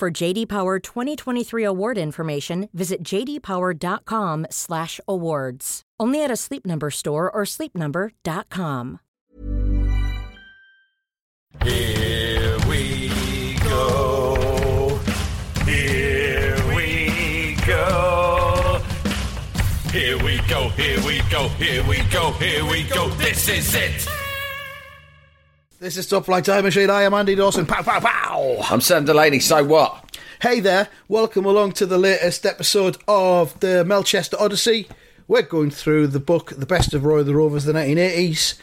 For JD Power 2023 award information, visit jdpower.com/awards. Only at a Sleep Number store or sleepnumber.com. Here we go. Here we go. Here we go. Here we go. Here we go. Here we go. This is it. This is Top Flight Time Machine. I am Andy Dawson. Pow, pow, pow. I'm Sam Delaney, so what? Hey there. Welcome along to the latest episode of the Melchester Odyssey. We're going through the book, The Best of Roy the Rovers, the 1980s.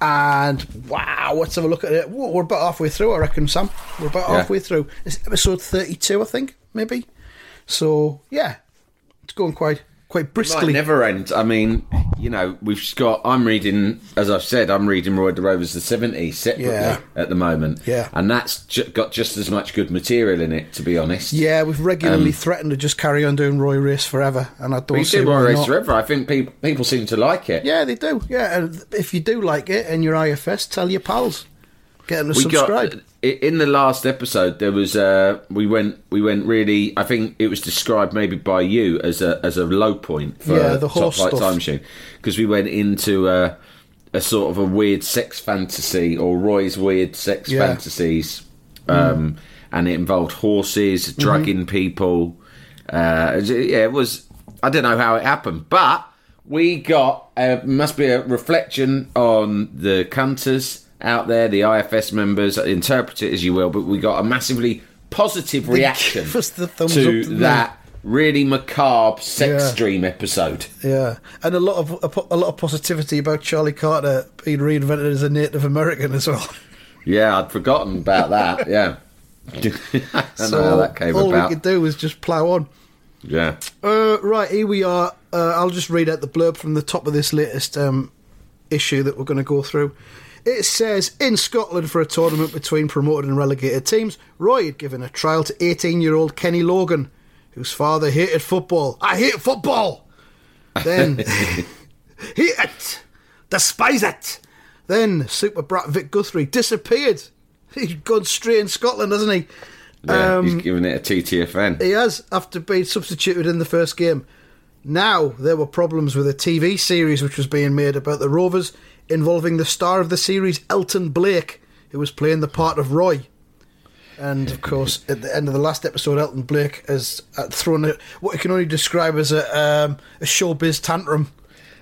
And wow, let's have a look at it. Whoa, we're about halfway through, I reckon, Sam. We're about Yeah. halfway through. It's episode 32, I think, maybe. So, yeah, it's going quite quite Might briskly. never end. I mean, you know, we've just got. I'm reading, as I've said, I'm reading Roy the Rovers the 70s separately Yeah. at the moment. Yeah. and that's ju- got just as much good material in it, to be honest. Yeah, we've regularly Um, threatened to just carry on doing Roy Race forever, and I don't we see do Roy Race not. forever. I think people people seem to like it. Yeah, they do. Yeah, and if you do like it and you're IFS, tell your pals. Get them to we subscribe. got in the last episode there was uh we went we went really i think it was described maybe by you as a as a low point for Yeah, the top horse flight stuff. time machine because we went into uh, a sort of a weird sex fantasy or roy's weird sex Yeah. fantasies um and it involved horses Mm-hmm. drugging people uh yeah it was i don't know how it happened but we got uh, must be a reflection on the cunters out there, the IFS members. Interpret it as you will, but we got a massively positive reaction to that really macabre sex Yeah. dream episode. Yeah, and a lot of a, a lot of positivity about Charlie Carter being reinvented as a Native American as well. Yeah, I'd forgotten about that. Yeah, I don't know how that came all about. we could do was just plough on. Yeah, Uh, right, here we are. Uh, I'll just read out the blurb from the top of this latest um, issue that we're going to go through. It says in Scotland for a tournament between promoted and relegated teams, Roy had given a trial to 18 year old Kenny Logan, whose father hated football. I hate football! Then, hate it! Despise it! Then, super brat Vic Guthrie disappeared. He's gone straight in Scotland, hasn't he? yeah. Um, He's giving it a TTFN. He has, after being substituted in the first game. Now, there were problems with a TV series which was being made about the Rovers involving the star of the series, Elton Blake, who was playing the part of Roy. And of course, at the end of the last episode, Elton Blake has uh, thrown a, what you can only describe as a, um, a showbiz tantrum.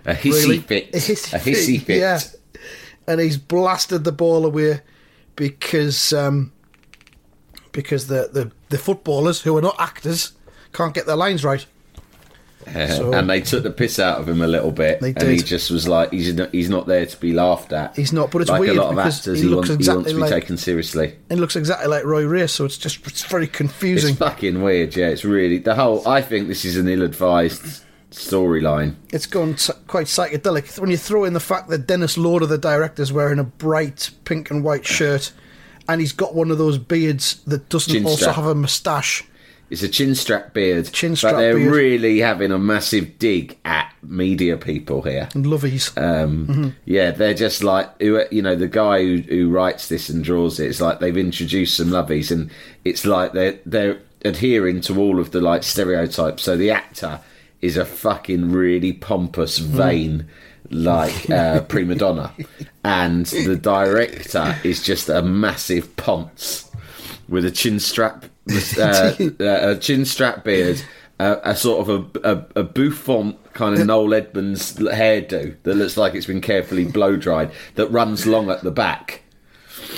a hissy really. fit. A hissy, a hissy fit. Yeah. And he's blasted the ball away because um, because the, the, the footballers, who are not actors, can't get their lines right. So- and they took the piss out of him a little bit, They and he just was like, "He's not, he's not there to be laughed at." He's not, but it's like weird a lot of actors. he He, looks wants, he wants to be like- taken seriously. It looks exactly like Roy Race, so it's just it's very confusing. It's fucking weird. Yeah, it's really the whole. I think this is an ill-advised storyline. It's gone s- quite psychedelic. When you throw in the fact that Dennis Lord of the director is wearing a bright pink and white shirt, and he's got one of those beards that doesn't Chin also strap. have a moustache. It's a chin strap beard. Chin strap but they're beard. really having a massive dig at media people here. And lovies. Um, Mm-hmm. Yeah, they're just like you know the guy who, who writes this and draws it. It's like they've introduced some lovies, and it's like they're they're adhering to all of the like stereotypes. So the actor is a fucking really pompous, Mm. vain. Like uh, prima donna, and the director is just a massive ponce with a chin strap, uh, a chin strap beard, uh, a sort of a, a, a bouffant kind of Noel Edmonds hairdo that looks like it's been carefully blow dried, that runs long at the back,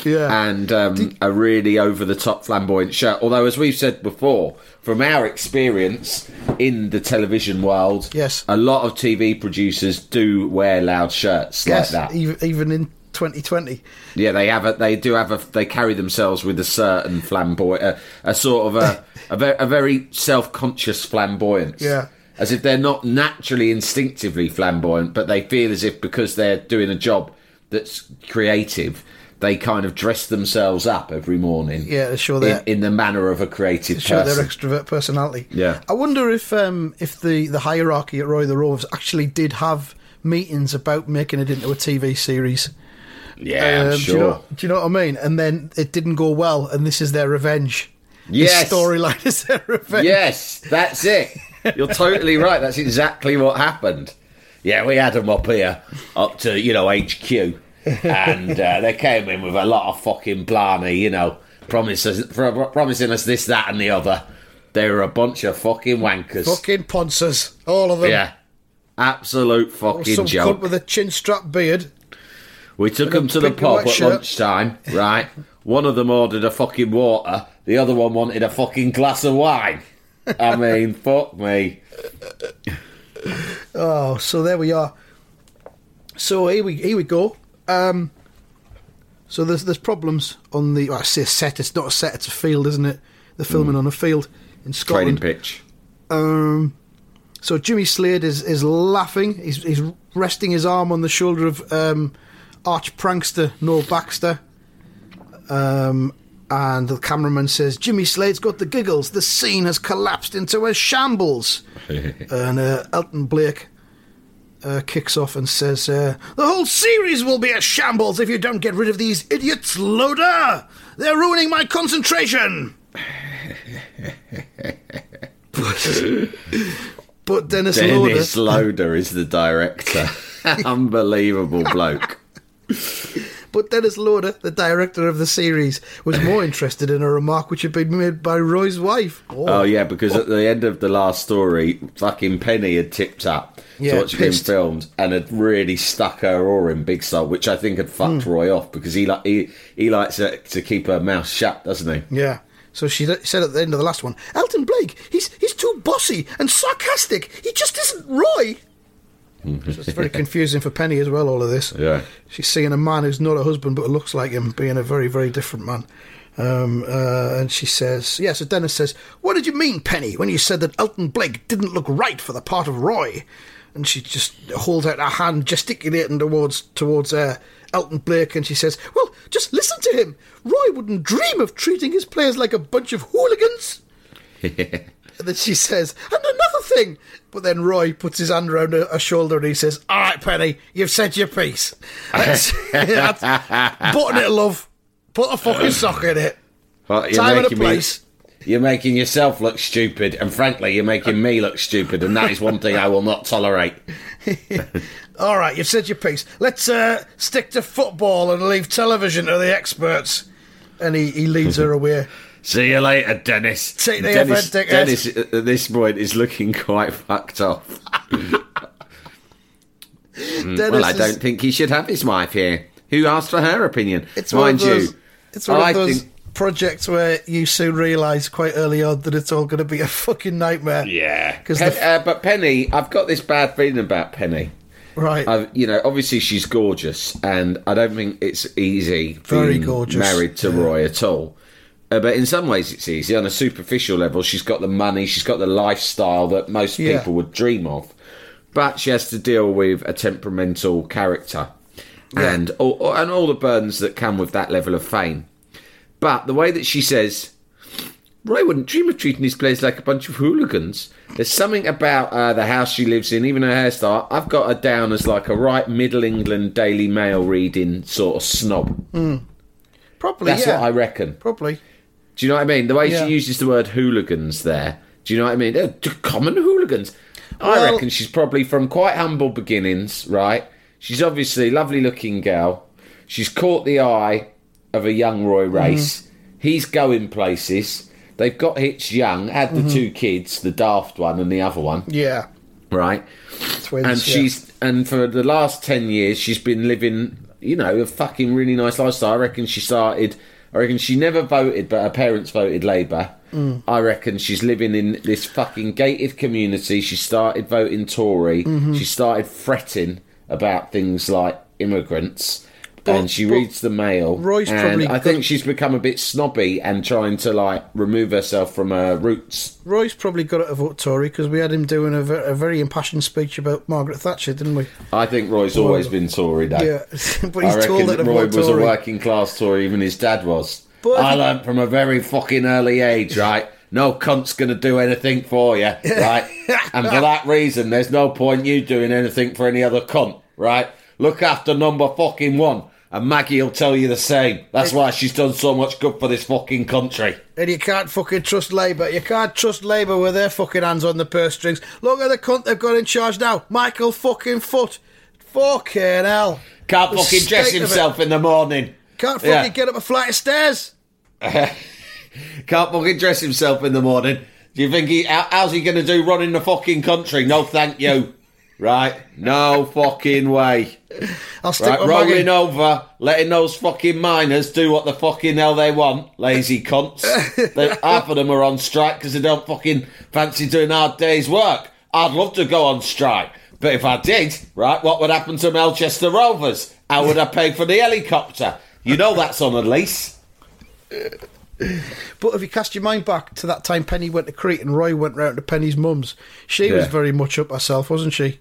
yeah. and um, a really over the top flamboyant shirt. Although, as we've said before, from our experience in the television world, Yes. a lot of TV producers do wear loud shirts yes, like that. Even, even in 2020. Yeah, they have a, they do have a, they carry themselves with a certain flamboyant, a, a sort of a, a, ve- a very self-conscious flamboyance. Yeah. As if they're not naturally instinctively flamboyant, but they feel as if because they're doing a job that's creative, they kind of dress themselves up every morning. Yeah, to show in, in the manner of a creative show person. their extrovert personality. Yeah. I wonder if um, if the, the hierarchy at Roy the Rovers actually did have meetings about making it into a TV series. Yeah, I'm Um, sure. Do you, know, do you know what I mean? And then it didn't go well, and this is their revenge. Yes. Storyline is their revenge. Yes, that's it. You're totally right. That's exactly what happened. Yeah, we had them up here, up to, you know, HQ. And uh, they came in with a lot of fucking blarney, you know, promises, promising us this, that, and the other. They were a bunch of fucking wankers. Fucking ponces, all of them. Yeah. Absolute fucking Some joke. with a chin strap beard. We took them to the pub at shirt. lunchtime, right? One of them ordered a fucking water, the other one wanted a fucking glass of wine. I mean, fuck me. Oh, so there we are. So here we here we go. Um, so there's there's problems on the well, I say set. It's not a set. It's a field, isn't it? They're filming on a field in Scotland. Training pitch. Um, so Jimmy Slade is, is laughing. He's, he's resting his arm on the shoulder of um, arch prankster Noel Baxter. Um, and the cameraman says, Jimmy Slade's got the giggles. The scene has collapsed into a shambles. and uh, Elton Blake uh, kicks off and says, uh, The whole series will be a shambles if you don't get rid of these idiots, Loader! They're ruining my concentration! but, but Dennis, Dennis Loader. Loader is the director. Unbelievable bloke. But Dennis Loader, the director of the series, was more interested in a remark which had been made by Roy's wife. Oh yeah, because at the end of the last story, fucking Penny had tipped up Yeah, to watch being filmed and had really stuck her oar in big style, which I think had fucked Hmm. Roy off because he like he, he likes to, to keep her mouth shut, doesn't he? Yeah. So she said at the end of the last one, Elton Blake, he's he's too bossy and sarcastic. He just isn't Roy. So it's very confusing for Penny as well. All of this. Yeah. She's seeing a man who's not a husband but looks like him, being a very very different man. Um, uh, and she says, "Yeah." So Dennis says, "What did you mean, Penny, when you said that Elton Blake didn't look right for the part of Roy?" And she just holds out her hand, gesticulating towards towards uh, Elton Blake, and she says, "Well, just listen to him. Roy wouldn't dream of treating his players like a bunch of hooligans." And then she says, and another thing. But then Roy puts his hand around her, her shoulder and he says, All right, Penny, you've said your piece. That's, that's button it, love. Put a fucking sock in it. You're Time and a making me- place. You're making yourself look stupid, and frankly, you're making me look stupid, and that is one thing I will not tolerate. All right, you've said your piece. Let's uh, stick to football and leave television to the experts. And he, he leads her away. See you later, Dennis. Take the Dennis, effort. Dennis at this point is looking quite fucked off. Dennis well, I don't think he should have his wife here. Who asked for her opinion? It's one Mind of those, you, it's one I of those think- projects where you soon realise quite early on that it's all going to be a fucking nightmare. yeah. 'Cause Pen- the- uh, but Penny, I've got this bad feeling about Penny. Right. I've, you know, obviously she's gorgeous, and I don't think it's easy Very being gorgeous. married to Roy at all. Uh, but in some ways, it's easy. On a superficial level, she's got the money, she's got the lifestyle that most Yeah. people would dream of. But she has to deal with a temperamental character, and all, and all the burdens that come with that level of fame. But the way that she says, Roy wouldn't dream of treating his players like a bunch of hooligans. There's something about uh, the house she lives in, even her hairstyle. I've got her down as like a right Middle England Daily Mail reading sort of snob. Probably, That's yeah. what I reckon. Probably. Do you know what I mean? The way Yeah. she uses the word hooligans there. Do you know what I mean? They're common hooligans. I reckon she's probably from quite humble beginnings, right? She's obviously a lovely looking girl. She's caught the eye of a young Roy Mm-hmm. Race. He's going places. They've got hitched young, had the Mm-hmm. two kids, the daft one and the other one, Yeah. right? Twins. and yeah. she's and for the last 10 years she's been living you know a fucking really nice lifestyle i reckon she started i reckon she never voted but her parents voted labour Mm. i reckon she's living in this fucking gated community she started voting tory Mm-hmm. she started fretting about things like immigrants and she but reads the mail. Roy's and probably I think got- she's become a bit snobby and trying to like remove herself from her roots. Roy's probably got it a vote Tory because we had him doing a, ver- a very impassioned speech about Margaret Thatcher, didn't we? I think Roy's always been Tory, though. Yeah, but he's I told reckon to Roy was a working class Tory, even his dad was. But I learnt from a very fucking early age, right? No cunt's going to do anything for you, right? and for that reason, there's no point you doing anything for any other cunt, right? Look after number fucking one, and Maggie will tell you the same. That's why she's done so much good for this fucking country. And you can't fucking trust Labour. You can't trust Labour with their fucking hands on the purse strings. Look at the cunt they've got in charge now. Michael fucking Foot. Fucking hell. Can't The fucking dress state of it. himself in the morning. Can't fucking Yeah. get up a flight of stairs. Can't fucking dress himself in the morning. Do you think he? How, how's he going to do running the fucking country? No, thank you. Right? No fucking way. I'll stick Right, rolling over, letting those fucking miners do what the fucking hell they want. Lazy cunts. they, half of them are on strike because they don't fucking fancy doing hard day's work. I'd love to go on strike. But if I did, right, what would happen to Melchester Rovers? How would I pay for the helicopter? You know that's on a lease. But if you cast your mind back to that time Penny went to Crete and Roy went round to Penny's mum's, she was very much up herself, wasn't she?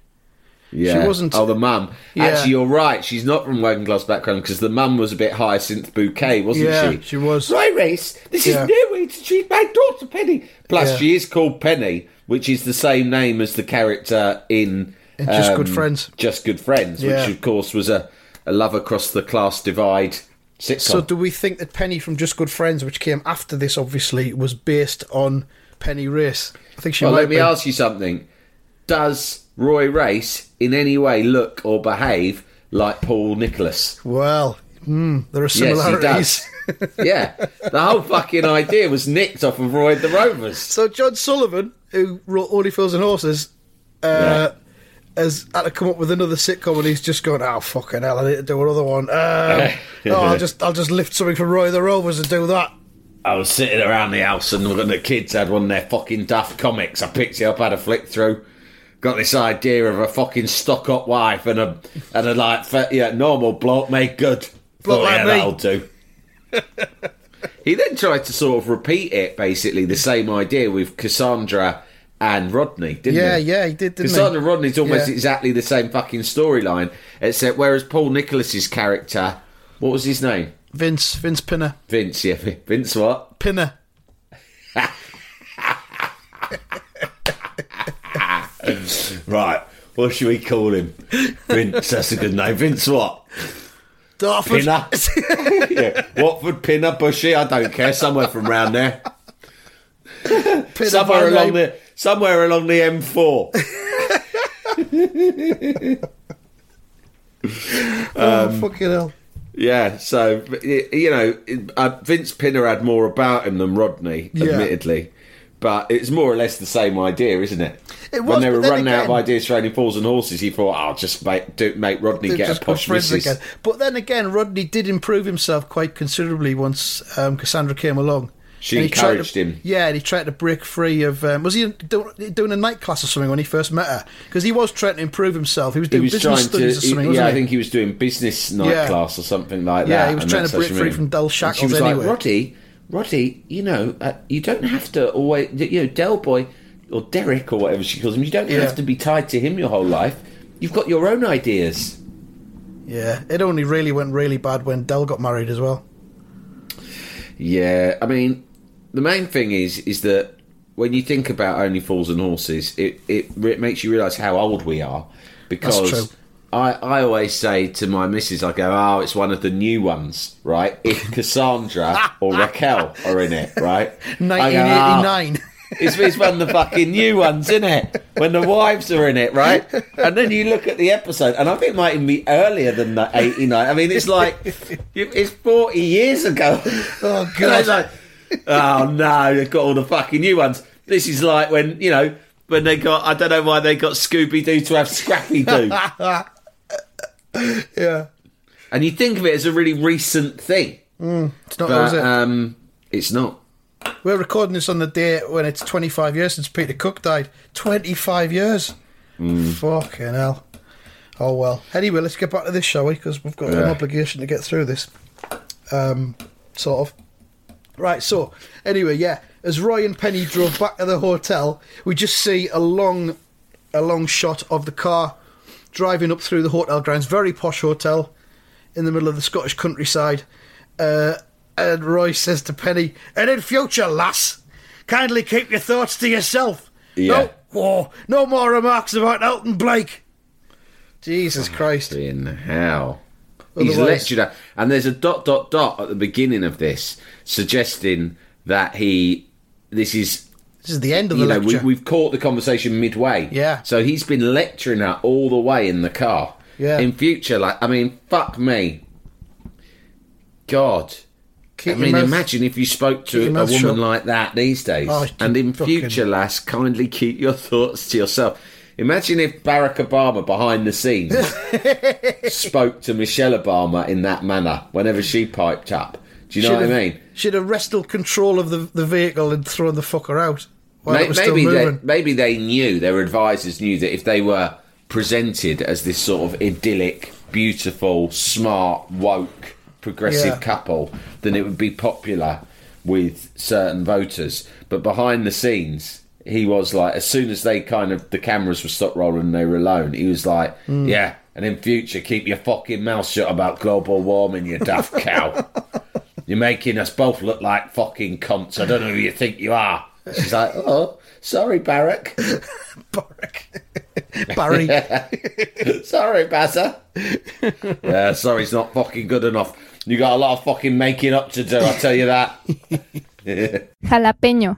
Yeah. She wasn't- Oh, the mum. Yeah. Actually, you're right. She's not from class background because the mum was a bit hyacinth bouquet, wasn't yeah, she? she was. Right, race. This Yeah. is no way to treat my daughter Penny. Plus, Yeah. she is called Penny, which is the same name as the character in, In Just Good um, Friends. Just Good Friends, Yeah. which of course was a, a love across the class divide sitcom. So do we think that Penny from Just Good Friends, which came after this, obviously, was based on Penny Race? I think she well, might let me be. ask you something. Does Roy Race in any way look or behave like Paul Nicholas? Well, hmm, there are Yes, similarities. does. yeah, the whole fucking idea was nicked off of Roy the Rovers. so John Sullivan, who wrote Only Fools and Horses, uh, has had to come up with another sitcom, and he's just going, "Oh fucking hell, I need to do another one." Um, oh, I'll just I'll just lift something from Roy the Rovers and do that. I was sitting around the house and the kids had one of their fucking daft comics. I picked it up, had a flick through. Got this idea of a fucking stuck up wife and a and a like yeah normal bloke made good. Bloke Thought, like yeah, me. that'll do. he then tried to sort of repeat it, basically the same idea with Cassandra and Rodney, didn't Yeah, he? yeah, he did, didn't Cassandra he? and Rodney's almost Yeah. exactly the same fucking storyline, except whereas Paul Nicholas's character, what was his name? Vince Vince Pinner Vince, yeah, Vince what? Pinner. Right. What should we call him? Vince. That's a good name. Vince what? Dartford. Pinner. yeah. Watford, Pinner, Bushy. I don't care. Somewhere from round there. Pinner Somewhere along name. the somewhere along the M4. Oh Um, fucking hell. Yeah. So you know, uh, Vince Pinner had more about him than Rodney, Yeah. admittedly. But it's more or less the same idea, isn't it? It when they were running out of ideas for training Fools and Horses, he thought, "I'll just make do, make Rodney get a posh missus." again. But then again, Rodney did improve himself quite considerably once um, Cassandra came along. She And he encouraged to- him. Yeah, and he tried to break free of. Um, was he do, doing a night class or something when he first met her? Because he was trying to improve himself. He was He doing was business studies or something, he- yeah, he? I think he was doing business night Yeah. class or something like Yeah, that. Yeah, he was and trying to break free from dull And shackles She was anyway. like, Roddy, Roddy, you know, uh, you don't have to always, you know, Del Boy or Derek or whatever she calls him. You don't Yeah. have to be tied to him your whole life. You've got your own ideas. Yeah, it only really went really bad when Del got married as well. Yeah, I mean, the main thing is is that when you think about Only Fools and Horses, it it makes you realise how old we are because. true. I, I always say to my missus, I go, oh, it's one of the new ones, right? If Cassandra or Raquel are in it, right? I go, "Oh, 1989. Ah, it's, it's one of the fucking new ones, isn't it? When the wives are in it, right? And then you look at the episode, and I think it might even be earlier than that 89. I mean, it's like, it's 40 years ago. Oh, And I was like, oh no, they've got all the fucking new ones. This is like when, you know, when they got, I don't know why they got Scooby Doo to have Scrappy Doo. yeah. and you think of it as a really recent thing. It's not, is But it? um, it's not. We're recording this on the day when it's 25 years since Peter Cook died. 25 years. Hmm. Fucking hell. Oh well. Anyway, let's get back to this, shall we? Because we've got an obligation to get through this. Um, sort of. Right. So anyway, yeah. As Roy and Penny drove back to the hotel, we just see a long, a long shot of the car driving up through the hotel grounds. Very posh hotel in the middle of the Scottish countryside. Uh, and Roy says to Penny, "And in future, lass, kindly keep your thoughts to yourself. Yeah. No, oh, no more remarks about Elton Blake." Jesus Christ. In hell. He's Otherwise- lectured her. And there's a dot, dot, dot at the beginning of this suggesting that he. This is. This is the end of the You know, we, we've caught the conversation midway. Yeah. So he's been lecturing her all the way in the car. Yeah. In future, like, I mean, fuck me. God. Keep I mean, mouth- imagine if you spoke to a woman shut. like that these days. Oh, and in future, lass, kindly keep your thoughts to yourself. Imagine if Barack Obama behind the scenes spoke to Michelle Obama in that manner whenever she piped up. Do you know what I have, mean? Should have wrestled control of the, the vehicle and thrown the fucker out while May- it was maybe still they, moving. maybe they knew their advisors knew that if they were presented as this sort of idyllic, beautiful, smart, woke, progressive Yeah. couple, then it would be popular with certain voters. But behind the scenes, he was like, as soon as they kind of the cameras were stopped rolling and they were alone, he was like, Hmm. yeah. And in future, keep your fucking mouth shut about global warming, you daft cow. You're making us both look like fucking cunts. I don't know who you think you are. She's like, oh, sorry, Barack. Barack. Barry. sorry, Bazza. yeah, sorry, it's not fucking good enough. You got a lot of fucking making up to do, I'll tell you that. Jalapeño.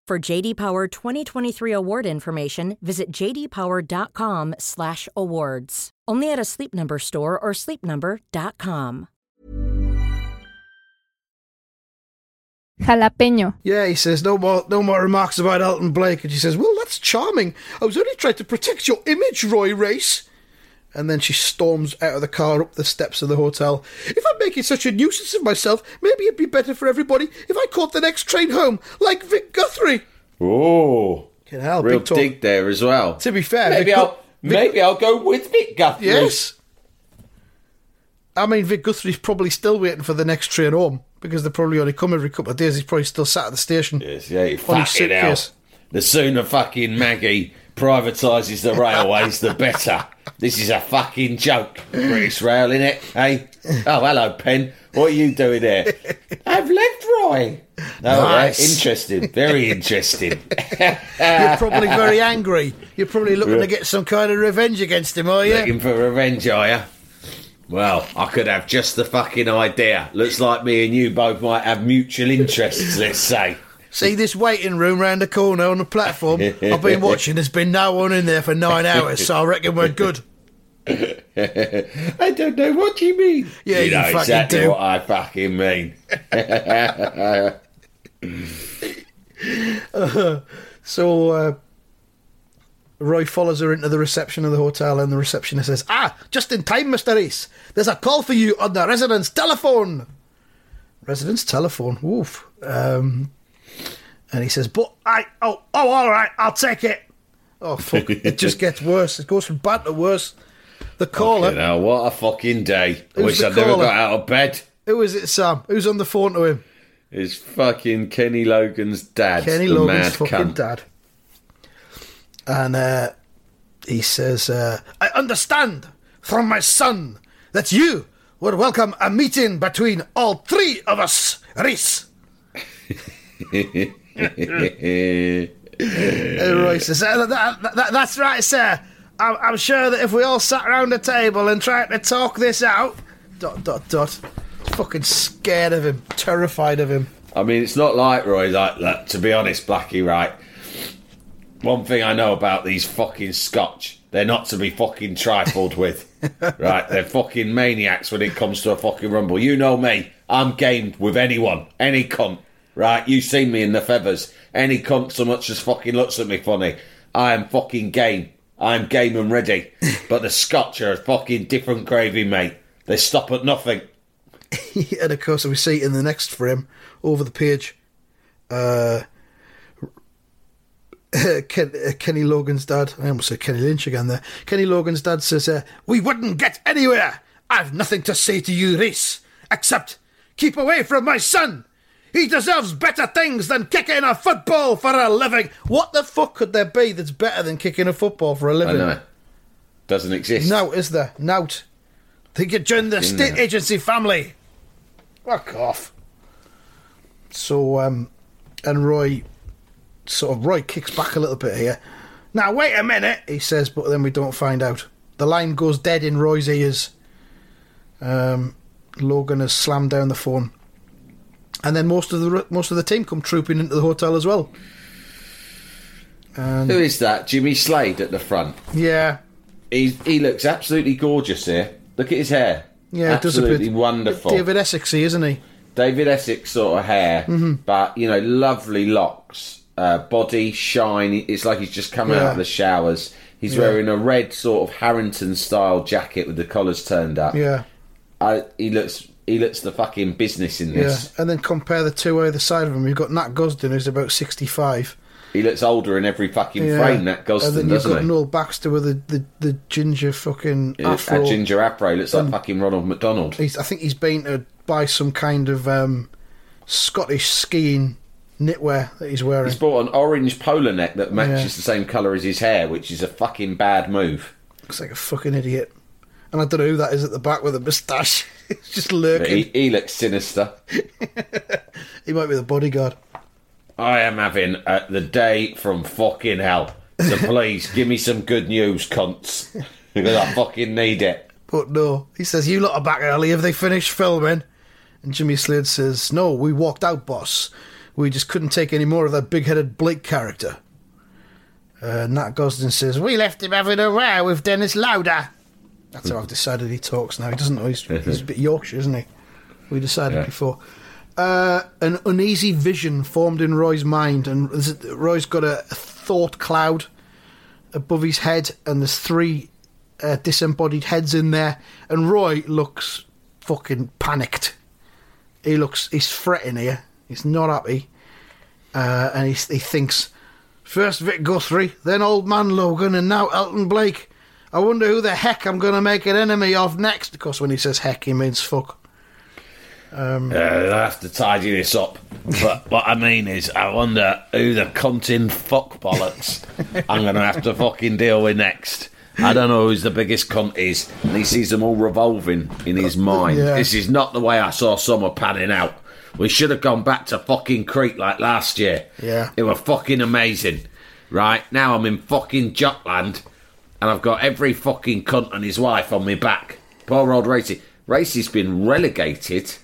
For JD Power 2023 award information, visit jdpower.com/awards. Only at a Sleep Number store or sleepnumber.com. Jalapeño. Yeah, he says, no more no more remarks about Elton Blake. And she says, well, that's charming. I was only trying to protect your image, Roy Race. And then she storms out of the car up the steps of the hotel. If I'm making such a nuisance of myself, maybe it'd be better for everybody if I caught the next train home, like Vic Guthrie. Oh, Fucking hell, real dig there as well. To be fair, maybe Vic I'll Gu- Vic- maybe I'll go with Vic Guthrie. Yes. I mean, Vic Guthrie's probably still waiting for the next train home because they probably only come every couple of days. He's probably still sat at the station. Yes, yeah, On his suitcase. The sooner fucking Maggie privatises the railways, the better. This is a fucking joke, British Rail, innit? Hey? Oh, hello, Pen. What are you doing there? I've left Roy. Oh, Nice. yeah, interesting. Very interesting. You're probably very angry. You're probably looking to get some kind of revenge against him, are you? Looking for revenge, are you? Well, I could have just the fucking idea. Looks like me and you both might have mutual interests, let's say. See this waiting room round the corner on the platform? I've been watching. There's been no one in there for nine hours, so I reckon we're good. I don't know what you mean. Yeah, you you know exactly do. what I fucking mean. So uh, Roy follows her into the reception of the hotel, and the receptionist says, "Ah, just in time, Mister Race. There's a call for you on the residence telephone." Residence telephone. Woof. Um, and he says, "But I oh oh all right, I'll take it." Oh fuck! it just gets worse. It goes from bad to worse. The caller. You know, what a fucking day. I wish I'd never got out of bed. Who is it, Sam? Who's on the phone to him? It's fucking Kenny Logan's dad. Kenny the Logan's mad fucking cunt. dad. and uh, he says, uh, "I understand from my son that you would welcome a meeting between all three of us, Reese." Roy says, "Uh, that, that- that- "That's right, sir. I'm, I'm sure that if we all sat around a table and tried to talk this out, dot dot dot." Fucking scared of him, terrified of him. I mean, it's not like Roy. Like, look, to be honest, Blackie, right? One thing I know about these fucking Scotch, they're not to be fucking trifled with, right? They're fucking maniacs when it comes to a fucking rumble. You know me, I'm game with anyone, any cunt, right? You've seen me in the feathers. Any cunt so much as fucking looks at me funny, I am fucking game. I'm game and ready. But the Scotch are a fucking different gravy, mate. They stop at nothing. and of course, we see in the next frame over the page, uh, Ken, uh, Kenny Logan's dad. I almost said Kenny Lynch again there. Kenny Logan's dad says, uh, "We wouldn't get anywhere. I've nothing to say to you, Reese, except keep away from my son. He deserves better things than kicking a football for a living. What the fuck could there be that's better than kicking a football for a living? I know. Doesn't exist. No, is there? Nout. Think you joined the state agency family. Fuck off. So, um, and Roy, sort of, Roy kicks back a little bit here. Now, wait a minute, he says, but then we don't find out. The line goes dead in Roy's ears. Um, Logan has slammed down the phone. And then most of the most of the team come trooping into the hotel as well. And Who is that? Jimmy Slade at the front. yeah, He he looks absolutely gorgeous here. Look at his hair. yeah, it does a absolutely bit wonderful. David Essexy, isn't he? David Essex sort of hair, Mm-hmm. but you know, lovely locks, uh, body shine. It's like he's just come out of the showers. He's Yeah. wearing a red sort of Harrington style jacket with the collars turned up. Yeah. I, he looks he looks the fucking business in Yeah, this. and then compare the two either side of him. You've got Nat Gosden, who's about 65. He looks older in every fucking Yeah. frame. And Gosden then you've got he? Noel Baxter with the, the, the ginger fucking Yeah, afro. Ginger afro looks like fucking Ronald McDonald. He's, I think he's been to buy some kind of um, Scottish skiing knitwear that he's wearing. He's bought an orange polo neck that matches Yeah. the same colour as his hair, which is a fucking bad move. Looks like a fucking idiot. And I don't know who that is at the back with a moustache. it's just lurking. he, He, looks sinister. He might be the bodyguard. I am having uh, the day from fucking hell. So please give me some good news, cunts, because I fucking need it. But no, he says, You lot are back early. Have they finished filming? And Jimmy Slade says, No, we walked out, boss. We just couldn't take any more of that big headed Blake character. Uh, Nat Gosden says, We left him having a row with Dennis Loader. That's how I've decided he talks now. He doesn't know he's, he's a bit Yorkshire, isn't he? We decided Yeah. before. Uh, an uneasy vision formed in Roy's mind, and Roy's got a, a thought cloud above his head, and there's three uh, disembodied heads in there, and Roy looks fucking panicked. He looks, he's fretting here. He's not happy, uh, and he, he thinks, first Vic Guthrie, then Old Man Logan, and now Elton Blake. I wonder who the heck I'm going to make an enemy of next. Of course, when he says heck, he means fuck. Uh, I have to tidy this up. But what I mean is, I wonder who the cunting fuck bollocks I'm going to have to fucking deal with next. I don't know who's the biggest cunt is, and he sees them all revolving in his mind. Yeah. This is not the way I saw summer panning out. We should have gone back to fucking Crete like last year. Yeah. It was fucking amazing. Right, now I'm in fucking Jutland, and I've got every fucking cunt and his wife on my back. Poor old Racy. Racy's been relegated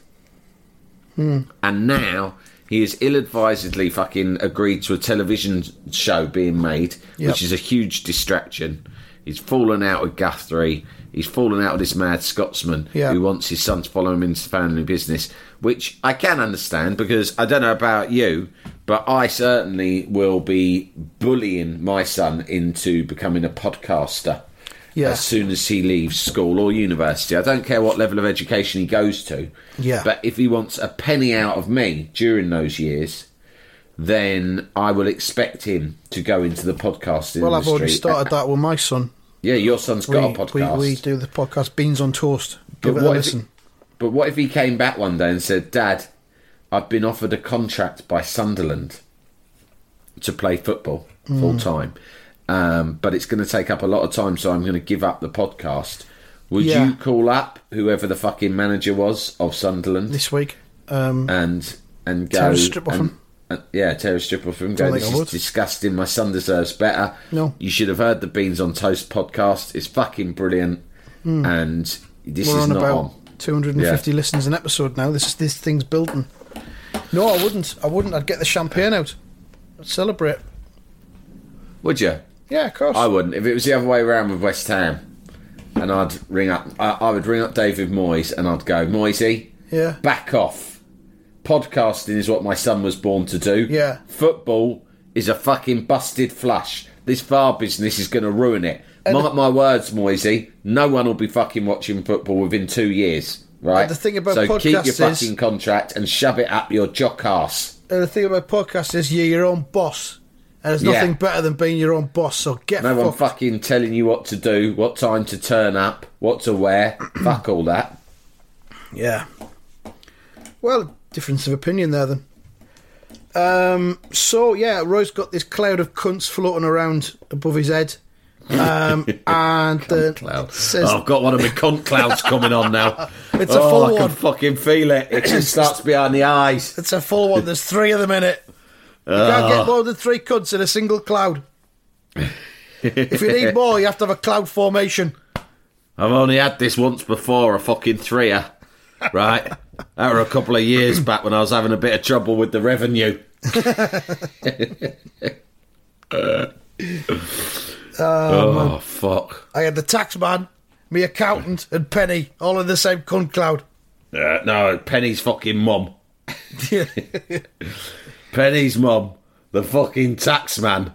hmm. and now he has ill-advisedly fucking agreed to a television show being made, Yep. which is a huge distraction. He's fallen out with Guthrie. He's fallen out with this mad Scotsman Yeah. who wants his son to follow him into the family business, which I can understand because I don't know about you, but I certainly will be bullying my son into becoming a podcaster Yeah. as soon as he leaves school or university. I don't care what level of education he goes to. Yeah. But if he wants a penny out of me during those years, then I will expect him to go into the podcasting Well, I've already started that with my son. Yeah, your son's got a podcast. we, we do the podcast Beans on Toast. Give But it a what if listen. But what if he came back one day and said, Dad, I've been offered a contract by Sunderland to play football Hmm. full time. um, but it's going to take up a lot of time, so I'm going to give up the podcast. Would Yeah. you call up whoever the fucking manager was of Sunderland this week. Um, and and go strip off and- him? And- yeah, tear a strip off him. Go, this is would." disgusting. My son deserves better. No. you should have heard the Beans on Toast podcast. It's fucking brilliant, hmm. and this we're is on not about on. 250 listens an episode now. This is this thing's building. No, I wouldn't. I wouldn't. I'd get the champagne out. I'd celebrate. Would you? Yeah, of course. I wouldn't. If it was the other way around with West Ham, and I'd ring up, I, I would ring up David Moyes and I'd go, Moisey, Yeah. back off. Podcasting is what my son was born to do. Yeah. Football is a fucking busted flush. This VAR business is going to ruin it. Mark my words, Moisey. No one will be fucking watching football within two years. Right. The thing about so keep your podcasts is- fucking contract and shove it up your jock ass. And the thing about podcasts is you're your own boss. And there's Yeah. nothing better than being your own boss. So get No one fucking telling you what to do, what time to turn up, what to wear. Fuck all that. Yeah. Well, difference of opinion there then. Um, so yeah, Roy's got this cloud of cunts floating around above his head. Um, and uh, Cloud. says Oh, I've got one of my cunt clouds coming on now. It's a oh, full I can fucking feel it. It just starts behind the eyes. it's a full one. There's three of them in it. You can't Ah. get more than three cunts in a single cloud. if you need more, you have to have a cloud formation. I've only had this once before, a fucking threer. Right? That were a couple of years back when I was having a bit of trouble with the revenue. oh, fuck. I had the tax man, me accountant, and Penny all in the same cunt cloud. Uh, no, Penny's fucking mum. Penny's mum, the fucking tax man,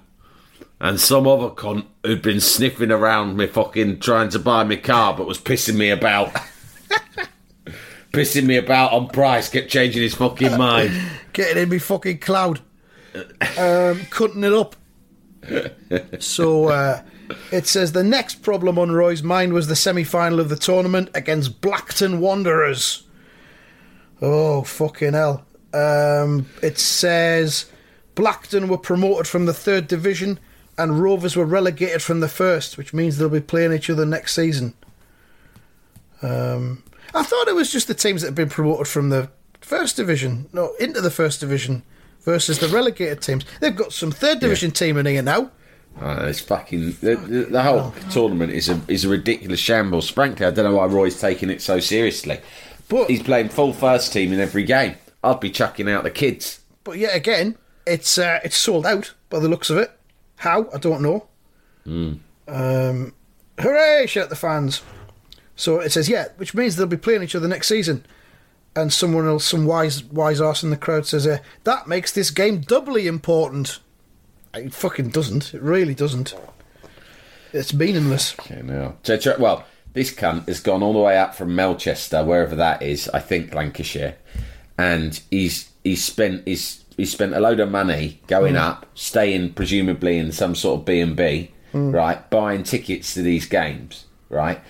and some other cunt who'd been sniffing around me fucking trying to buy me car but was pissing me about. pissing me about on price, kept changing his fucking mind. getting in me fucking cloud, um, cutting it up. so uh, it says the next problem on Roy's mind was the semi-final of the tournament against Blackton Wanderers. Oh fucking hell! Um, it says Blackton were promoted from the third division and Rovers were relegated from the first, which means they'll be playing each other next season. Um, I thought it was just the teams that have been promoted from the first division, no, into the first division, versus the relegated teams. They've got some third division team in here now. Oh, it's fucking the, the, the whole tournament is a is a ridiculous shambles. Frankly, I don't know why Roy's taking it so seriously. But He's playing full first team in every game. I'd be chucking out the kids. but yet again, it's uh, it's sold out by the looks of it. How I don't know. Um, hooray! Shout the fans. So it says yeah, which means they'll be playing each other next season. And someone else, some wise wise arse in the crowd says, uh, "That makes this game doubly important." It fucking doesn't. It really doesn't. It's meaningless. Okay, now. Well, this cunt has gone all the way up from Melchester, wherever that is, I think Lancashire, and he's he's spent he's he's spent a load of money going up, staying presumably in some sort of B and B, right, buying tickets to these games, right.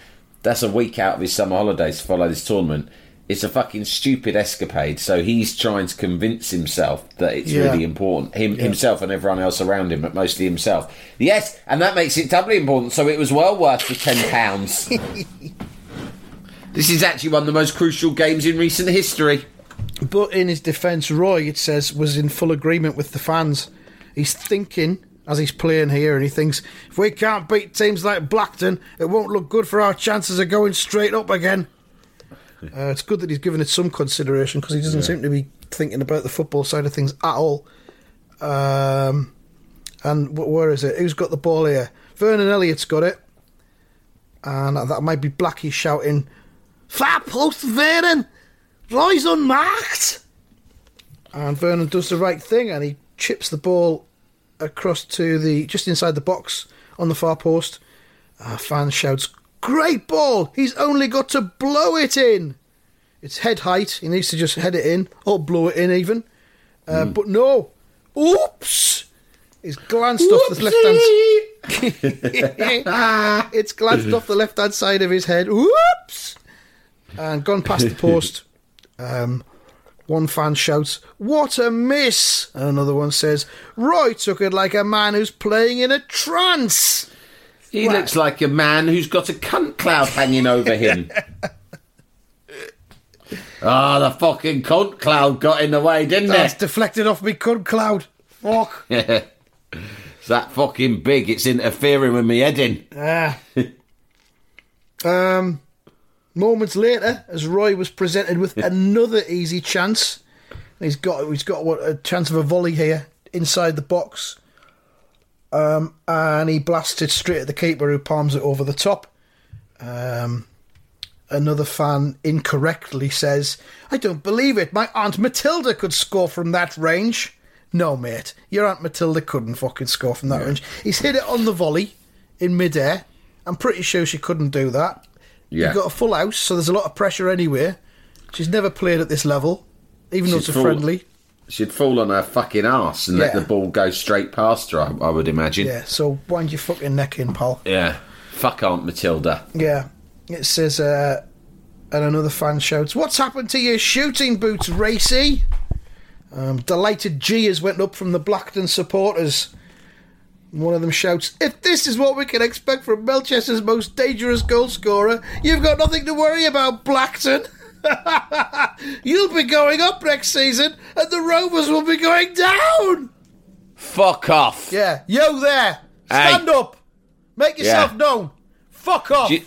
That's a week out of his summer holidays to follow this tournament. It's a fucking stupid escapade. So he's trying to convince himself that it's Yeah. really important. Him, himself, and everyone else around him, but mostly himself. Yes, and that makes it doubly important. So it was well worth the ten pounds. this is actually one of the most crucial games in recent history. But in his defence, Roy, it says, was in full agreement with the fans. He's thinking as he's playing here, and he thinks if we can't beat teams like Blackton, it won't look good for our chances of going straight up again. Uh, it's good that he's given it some consideration because he doesn't seem to be thinking about the football side of things at all. Um, and wh- where is it? Who's got the ball here? Vernon Elliott's got it. And that might be Blackie shouting, Far post, Vernon! Roy's unmarked! And Vernon does the right thing and he chips the ball across to the just inside the box on the far post. A fan shouts, Great ball! He's only got to blow it in! It's head height. He needs to just head it in or blow it in even. Uh, But no. Oops! He's glanced off the left hand. it's glanced off the left hand side of his head. Whoops! And gone past the post. Um, One fan shouts, What a miss! And another one says, Roy took it like a man who's playing in a trance. He looks like a man who's got a cunt cloud hanging over him. Ah, the fucking cunt cloud got in the way, didn't That's it? deflected off me cunt cloud. Fuck. It's that fucking big, it's interfering with me heading. Ah. um, moments later, as Roy was presented with another easy chance, he's got he's got what a chance of a volley here inside the box, um, and he blasts it straight at the keeper who palms it over the top. Um, another fan incorrectly says, "I don't believe it. My aunt Matilda could score from that range." No, mate, your aunt Matilda couldn't fucking score from that range. He's hit it on the volley in midair. I'm pretty sure she couldn't do that. Yeah. You've got a full house, so there's a lot of pressure anyway. She's never played at this level, even though it's a full- friendly. She'd fall on her fucking ass and let the ball go straight past her, I, I would imagine. Yeah, so wind your fucking neck in, pal. Yeah. Fuck Aunt Matilda. Yeah. It says, uh, and another fan shouts, What's happened to your shooting boots, Racy? Um, delighted G went up from the Blackton supporters. One of them shouts, If this is what we can expect from Melchester's most dangerous goal scorer, you've got nothing to worry about, Blackton. You'll be going up next season, and the Rovers will be going down. Fuck off. Yeah, yo there, Hey. stand up, make yourself Yeah. known. Fuck off. Do you,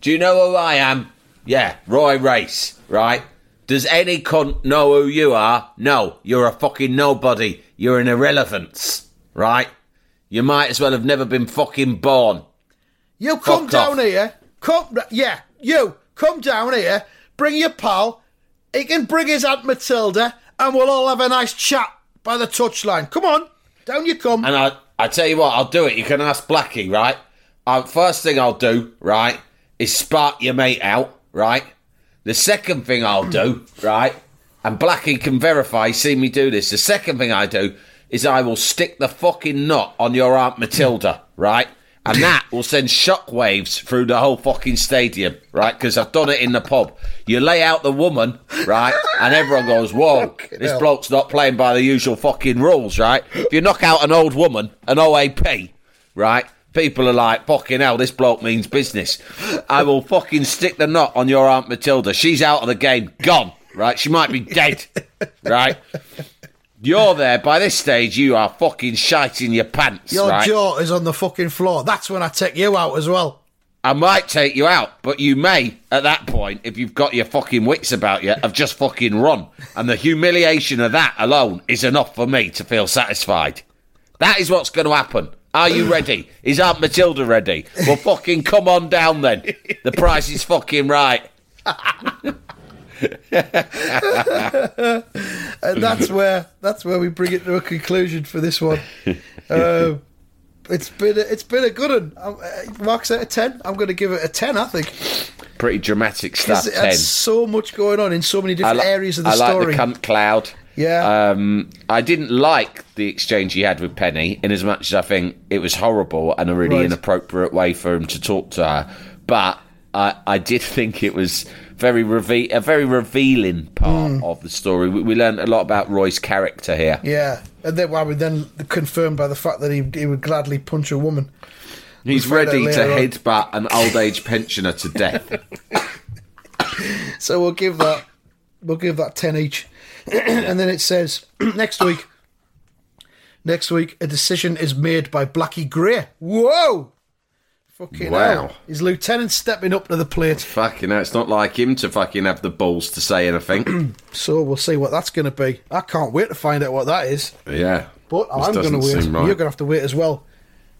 do you know who I am? Yeah, Roy Race, right? Does any cunt know who you are? No, you're a fucking nobody. You're an irrelevance, right? You might as well have never been fucking born. You come down off. here. Come, yeah, you come down here. Bring your pal. He can bring his aunt Matilda, and we'll all have a nice chat by the touchline. Come on, down you come. And I, I tell you what, I'll do it. You can ask Blackie, right? Uh, first thing I'll do, right, is spark your mate out, right? The second thing I'll do, right, and Blackie can verify, see me do this. The second thing I do is I will stick the fucking knot on your Aunt Matilda, right? And that will send shockwaves through the whole fucking stadium, right? Because I've done it in the pub. You lay out the woman, right? And everyone goes, whoa, this hell. bloke's not playing by the usual fucking rules, right? If you knock out an old woman, an OAP, right? People are like, fucking hell, this bloke means business. I will fucking stick the knot on your Aunt Matilda. She's out of the game, gone, right? She might be dead, right? You're there. By this stage, you are fucking shiting your pants, your right? jaw is on the fucking floor. That's when I take you out as well. I might take you out, but you may, at that point, if you've got your fucking wits about you, have just fucking run. And the humiliation of that alone is enough for me to feel satisfied. That is what's going to happen. Are you ready? Is Aunt Matilda ready? Well, fucking come on down then. The price is fucking right. and that's where that's where we bring it to a conclusion for this one. Uh, it's been a, it's been a good one. Um, uh, Marks out of ten. I'm going to give it a ten. I think Pretty dramatic stuff. because it 10. had so much going on in so many different li- areas of the I story. like the cunt cloud. Yeah. Um, I didn't like the exchange he had with Penny, in as much as I think it was horrible and a really Right. inappropriate way for him to talk to her. But I, I did think it was very reve- a very revealing part hmm. of the story. We, we learned a lot about Roy's character here. yeah, and then well, we then confirmed by the fact that he he would gladly punch a woman. He's We'll find out ready to on. headbutt an old age pensioner to death. So we'll give that we'll give that ten each, and then it says next week. Next week, a decision is made by Blackie Gray. Whoa! Fucking Wow. hell. His lieutenant stepping up to the plate. fucking hell, it's not like him to fucking have the balls to say anything. So we'll see what that's going to be. I can't wait to find out what that is. yeah. But I'm going to wait. right. You're going to have to wait as well.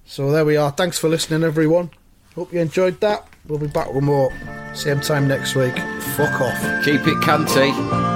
So there we are. Thanks for listening, everyone. Hope you enjoyed that. We'll be back with more same time next week. Fuck off. Keep it cunty.